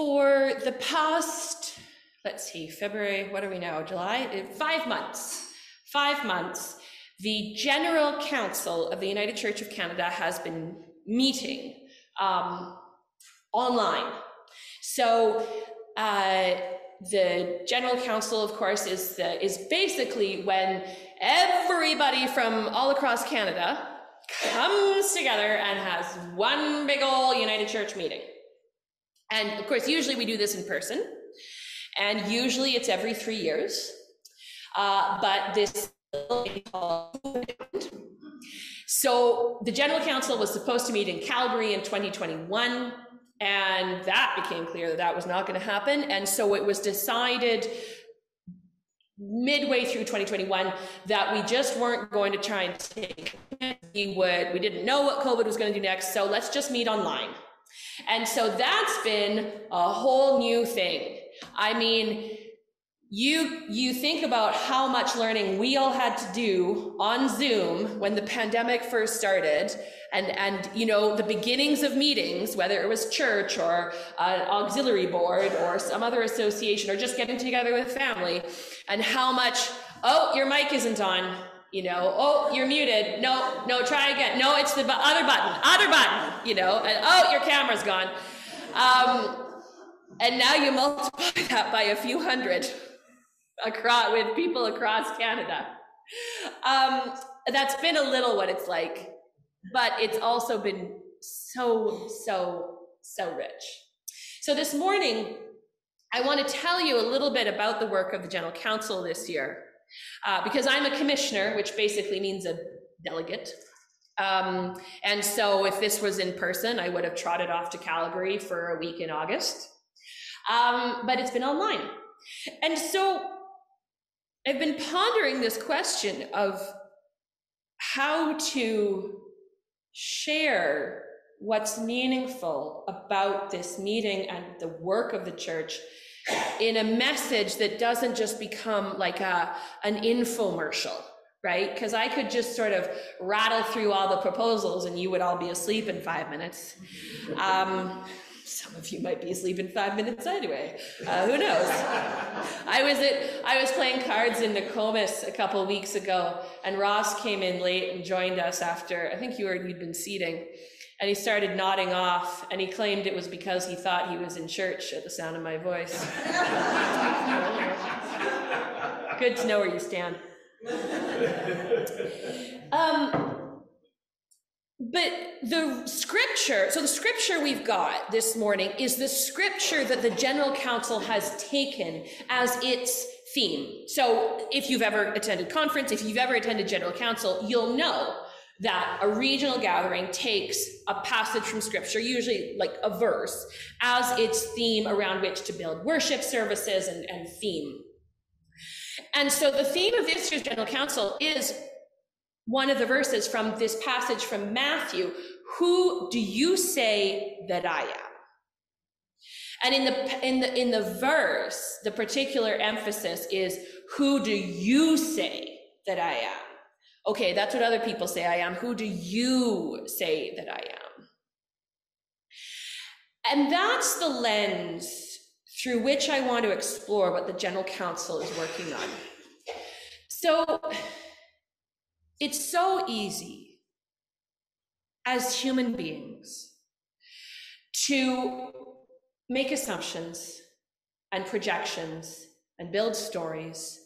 For the past, let's see, February, what are we now? July? Uh, five months. Five months. The General Council of the United Church of Canada has been meeting um, online. So uh, the General Council, of course, is the, is basically when everybody from all across Canada comes together and has one big old United Church meeting. And of course, usually we do this in person, and usually it's every three years. Uh, but this so the General Council was supposed to meet in Calgary in 2021, and that became clear that that was not going to happen. And so it was decided midway through 2021 that we just weren't going to try and take we would we didn't know what covid was going to do next so let's just meet online and so that's been a whole new thing. I mean you you think about how much learning we all had to do on zoom when the pandemic first started and and you know the beginnings of meetings whether it was church or an auxiliary board or some other association or just getting together with family and how much oh your mic isn't on you know oh you're muted no no try again no it's the other button other button you know and oh your camera's gone um, and now you multiply that by a few hundred across with people across Canada. Um, that's been a little what it's like, but it's also been so, so, so rich. So this morning, I want to tell you a little bit about the work of the General Council this year, uh, because I'm a commissioner, which basically means a delegate. Um, and so if this was in person, I would have trotted off to Calgary for a week in August. Um, but it's been online. And so I've been pondering this question of how to share what's meaningful about this meeting and the work of the church in a message that doesn't just become like a an infomercial right because i could just sort of rattle through all the proposals and you would all be asleep in five minutes um, some of you might be asleep in five minutes anyway. Uh, who knows? I was at I was playing cards in Nokomis a couple weeks ago, and Ross came in late and joined us after I think you were you'd been seating, and he started nodding off, and he claimed it was because he thought he was in church at the sound of my voice. Good to know where you stand. Um, but the scripture, so the scripture we've got this morning is the scripture that the General Council has taken as its theme. So if you've ever attended conference, if you've ever attended General Council, you'll know that a regional gathering takes a passage from scripture, usually like a verse, as its theme around which to build worship services and, and theme. And so the theme of this year's General Council is one of the verses from this passage from Matthew Who do you say that I am? And in the, in the, in the verse, the particular emphasis is Who do you say that I am? Okay, that's what other people say I am. Who do you say that I am? And that's the lens through which I want to explore what the General Council is working on. So, it's so easy as human beings to make assumptions and projections and build stories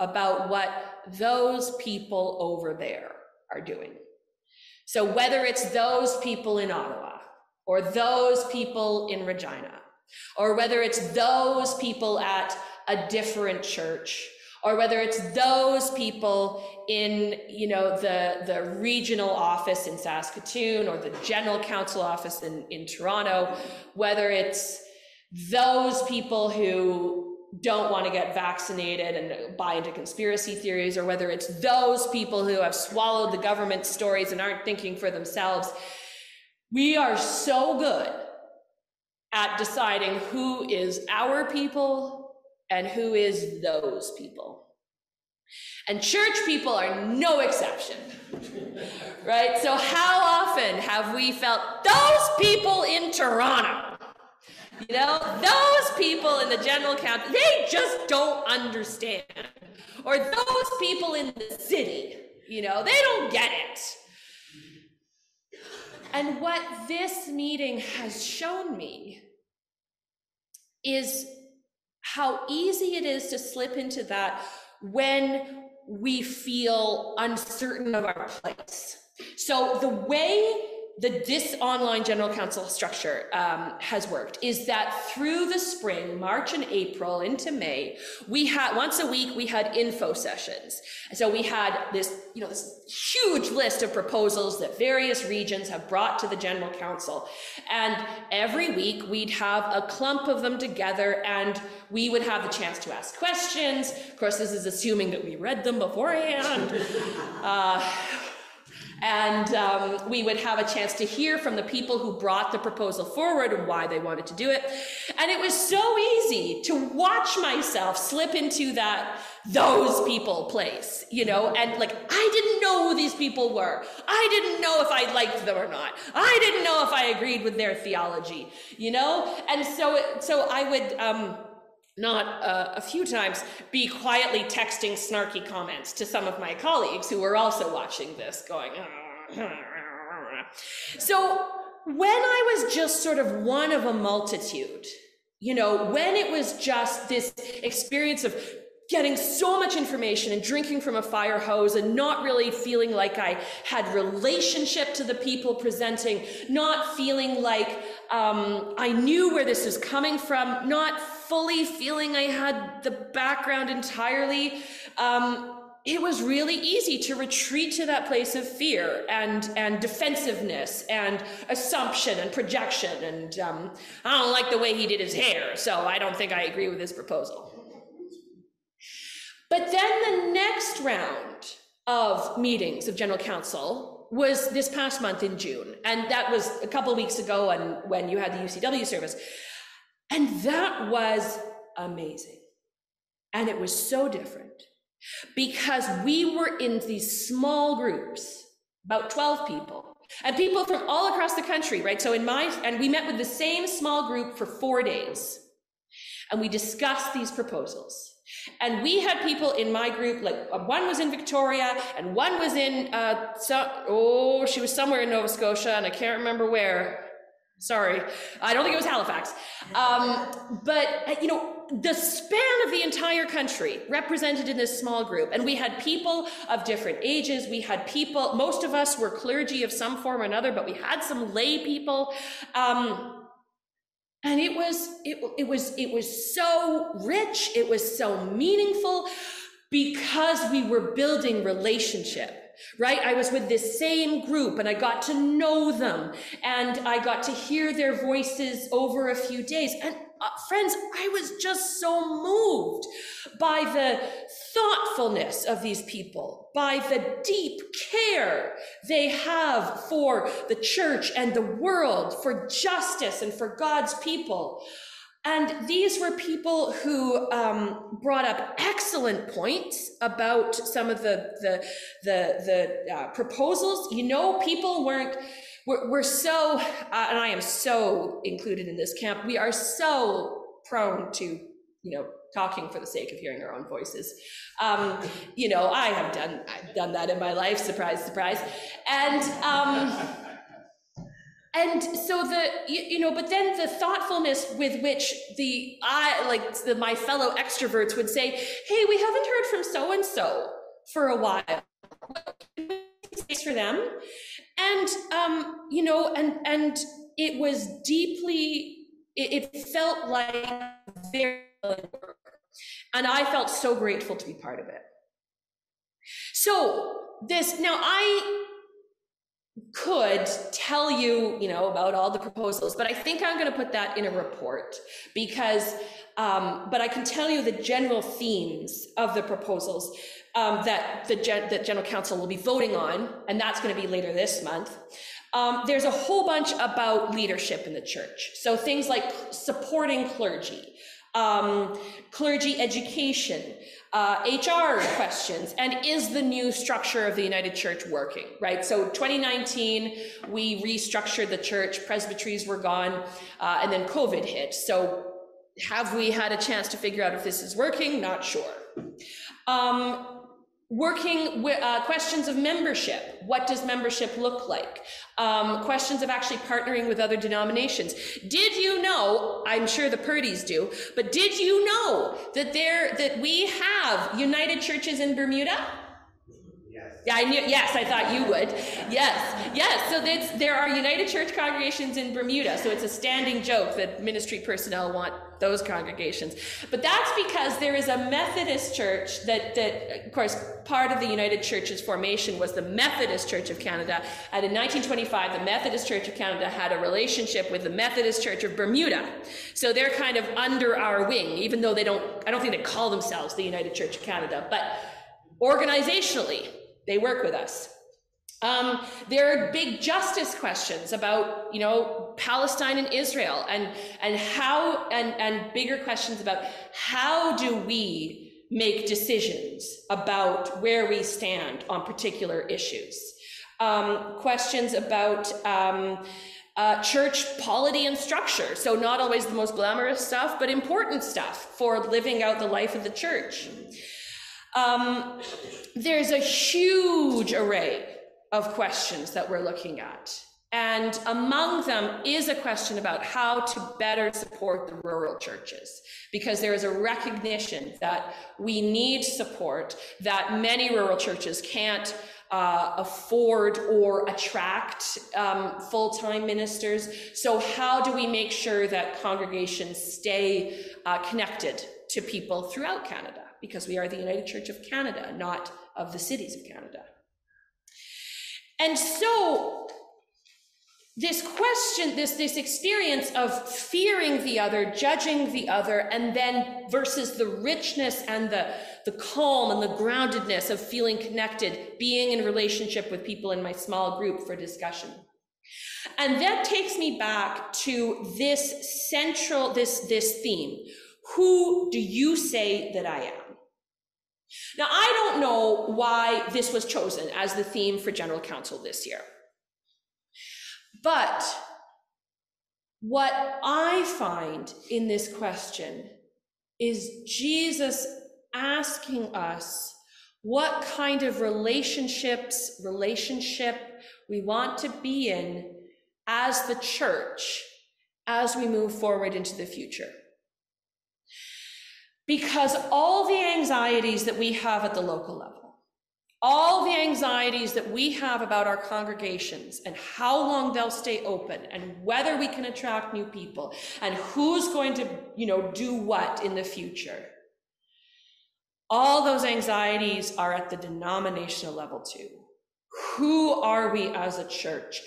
about what those people over there are doing. So, whether it's those people in Ottawa, or those people in Regina, or whether it's those people at a different church, or whether it's those people in you know the the regional office in Saskatoon or the general council office in, in Toronto, whether it's those people who don't want to get vaccinated and buy into conspiracy theories, or whether it's those people who have swallowed the government stories and aren't thinking for themselves. We are so good at deciding who is our people and who is those people. And church people are no exception. right? So, how often have we felt those people in Toronto? You know, those people in the general council, they just don't understand. Or those people in the city, you know, they don't get it. And what this meeting has shown me is how easy it is to slip into that when we feel uncertain of our place. So the way that this online general council structure um, has worked is that through the spring, March and April into May, we had once a week we had info sessions. So we had this, you know, this huge list of proposals that various regions have brought to the general council, and every week we'd have a clump of them together, and we would have the chance to ask questions. Of course, this is assuming that we read them beforehand. Uh, and um, we would have a chance to hear from the people who brought the proposal forward and why they wanted to do it. And it was so easy to watch myself slip into that those people place, you know, and like I didn't know who these people were. I didn't know if I liked them or not. I didn't know if I agreed with their theology, you know? And so so I would um not uh, a few times be quietly texting snarky comments to some of my colleagues who were also watching this going so when i was just sort of one of a multitude you know when it was just this experience of getting so much information and drinking from a fire hose and not really feeling like I had relationship to the people presenting, not feeling like um, I knew where this was coming from, not fully feeling I had the background entirely. Um, it was really easy to retreat to that place of fear and and defensiveness and assumption and projection and um, I don't like the way he did his hair, so I don't think I agree with his proposal. But then the next round of meetings of general council was this past month in June. And that was a couple weeks ago and when you had the UCW service. And that was amazing. And it was so different because we were in these small groups, about 12 people, and people from all across the country, right? So in my, and we met with the same small group for four days and we discussed these proposals. And we had people in my group, like uh, one was in Victoria and one was in, uh, so, oh, she was somewhere in Nova Scotia and I can't remember where. Sorry, I don't think it was Halifax. Um, but, uh, you know, the span of the entire country represented in this small group. And we had people of different ages. We had people, most of us were clergy of some form or another, but we had some lay people. Um, and it was it, it was it was so rich it was so meaningful because we were building relationship right i was with this same group and i got to know them and i got to hear their voices over a few days and uh, friends i was just so moved by the thoughtfulness of these people, by the deep care they have for the church and the world, for justice and for God's people. And these were people who um, brought up excellent points about some of the the the, the uh, proposals. You know, people weren't. We're, so, uh, and I am so included in this camp. We are so prone to, you know, talking for the sake of hearing our own voices. Um, you know, I have done I've done that in my life. Surprise, surprise. And um, and so the you, you, know, but then the thoughtfulness with which the I like the, my fellow extroverts would say, "Hey, we haven't heard from so and so for a while." Space for them, and um, you know, and and it was deeply. It, it felt like very and I felt so grateful to be part of it. So, this now I could tell you, you know, about all the proposals, but I think I'm going to put that in a report because, um, but I can tell you the general themes of the proposals um, that the gen- that General Council will be voting on, and that's going to be later this month. Um, there's a whole bunch about leadership in the church. So things like supporting clergy, um, clergy education, uh, HR questions, and is the new structure of the United Church working, right? So 2019, we restructured the church, presbyteries were gone, uh, and then COVID hit. So have we had a chance to figure out if this is working? Not sure. Um, working with uh, questions of membership what does membership look like um, questions of actually partnering with other denominations did you know i'm sure the purdy's do but did you know that there that we have united churches in bermuda yeah, I knew. Yes, I thought you would. Yes, yes. So there are United Church congregations in Bermuda. So it's a standing joke that ministry personnel want those congregations. But that's because there is a Methodist church that, that, of course, part of the United Church's formation was the Methodist Church of Canada. And in 1925, the Methodist Church of Canada had a relationship with the Methodist Church of Bermuda. So they're kind of under our wing, even though they don't, I don't think they call themselves the United Church of Canada. But organizationally, they work with us. Um, there are big justice questions about, you know, Palestine and Israel and, and how, and, and bigger questions about how do we make decisions about where we stand on particular issues. Um, questions about, um, uh, church polity and structure. So not always the most glamorous stuff, but important stuff for living out the life of the church. Um, there's a huge array of questions that we're looking at. And among them is a question about how to better support the rural churches, because there is a recognition that we need support, that many rural churches can't uh, afford or attract um, full time ministers. So, how do we make sure that congregations stay uh, connected to people throughout Canada? Because we are the United Church of Canada, not of the cities of Canada. And so this question, this, this experience of fearing the other, judging the other, and then versus the richness and the, the calm and the groundedness of feeling connected, being in relationship with people in my small group for discussion. And that takes me back to this central, this, this theme. Who do you say that I am? Now, I don't know why this was chosen as the theme for General Council this year. But what I find in this question is Jesus asking us what kind of relationships, relationship we want to be in as the church as we move forward into the future. Because all the anxieties that we have at the local level, all the anxieties that we have about our congregations and how long they'll stay open and whether we can attract new people and who's going to, you know, do what in the future. All those anxieties are at the denominational level too. Who are we as a church?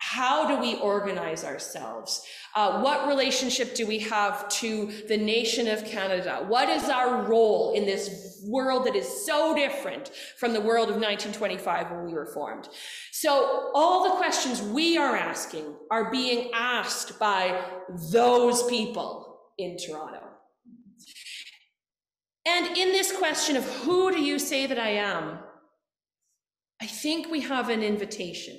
How do we organize ourselves? Uh, what relationship do we have to the nation of Canada? What is our role in this world that is so different from the world of 1925 when we were formed? So all the questions we are asking are being asked by those people in Toronto. And in this question of who do you say that I am? I think we have an invitation.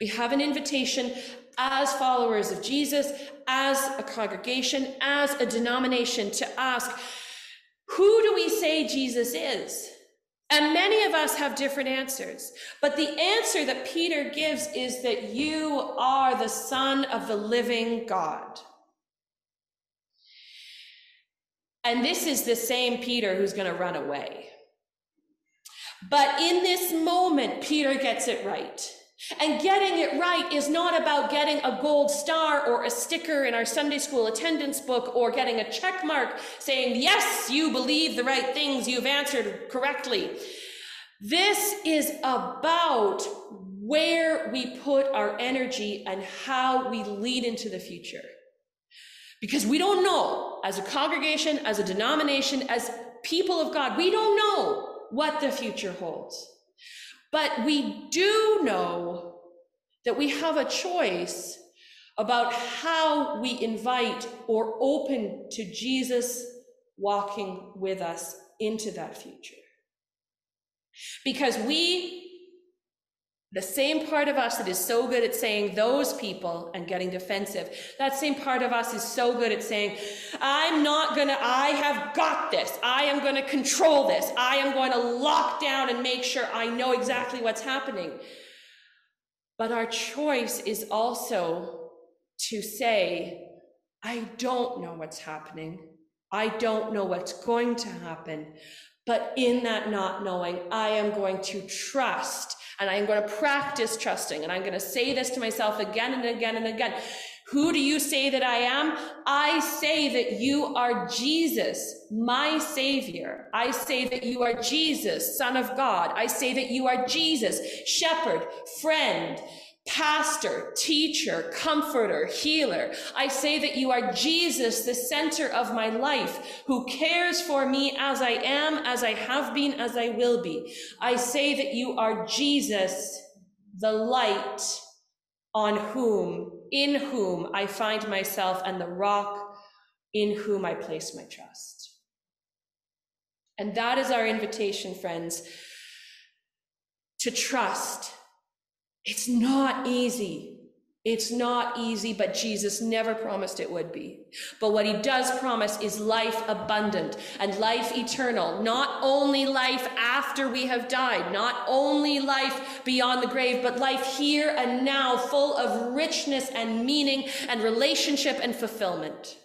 We have an invitation as followers of Jesus, as a congregation, as a denomination to ask, who do we say Jesus is? And many of us have different answers. But the answer that Peter gives is that you are the Son of the living God. And this is the same Peter who's going to run away. But in this moment, Peter gets it right. And getting it right is not about getting a gold star or a sticker in our Sunday school attendance book or getting a check mark saying, yes, you believe the right things, you've answered correctly. This is about where we put our energy and how we lead into the future. Because we don't know, as a congregation, as a denomination, as people of God, we don't know what the future holds. But we do know that we have a choice about how we invite or open to Jesus walking with us into that future. Because we the same part of us that is so good at saying those people and getting defensive, that same part of us is so good at saying, I'm not gonna, I have got this. I am gonna control this. I am going to lock down and make sure I know exactly what's happening. But our choice is also to say, I don't know what's happening. I don't know what's going to happen. But in that not knowing, I am going to trust and I'm going to practice trusting. And I'm going to say this to myself again and again and again. Who do you say that I am? I say that you are Jesus, my savior. I say that you are Jesus, son of God. I say that you are Jesus, shepherd, friend, pastor, teacher, comforter, healer. I say that you are Jesus, the center of my life, who cares for me as I am, as I have been, as I will be. I say that you are Jesus, the light on whom, in whom I find myself and the rock in whom I place my trust. And that is our invitation, friends, to trust it's not easy. It's not easy, but Jesus never promised it would be. But what he does promise is life abundant and life eternal. Not only life after we have died, not only life beyond the grave, but life here and now full of richness and meaning and relationship and fulfillment.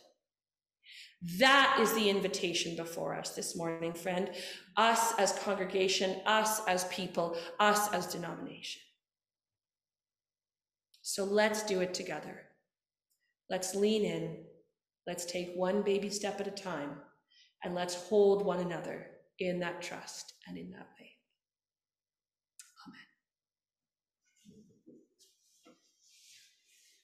That is the invitation before us this morning, friend. Us as congregation, us as people, us as denomination. So let's do it together. Let's lean in. Let's take one baby step at a time. And let's hold one another in that trust and in that.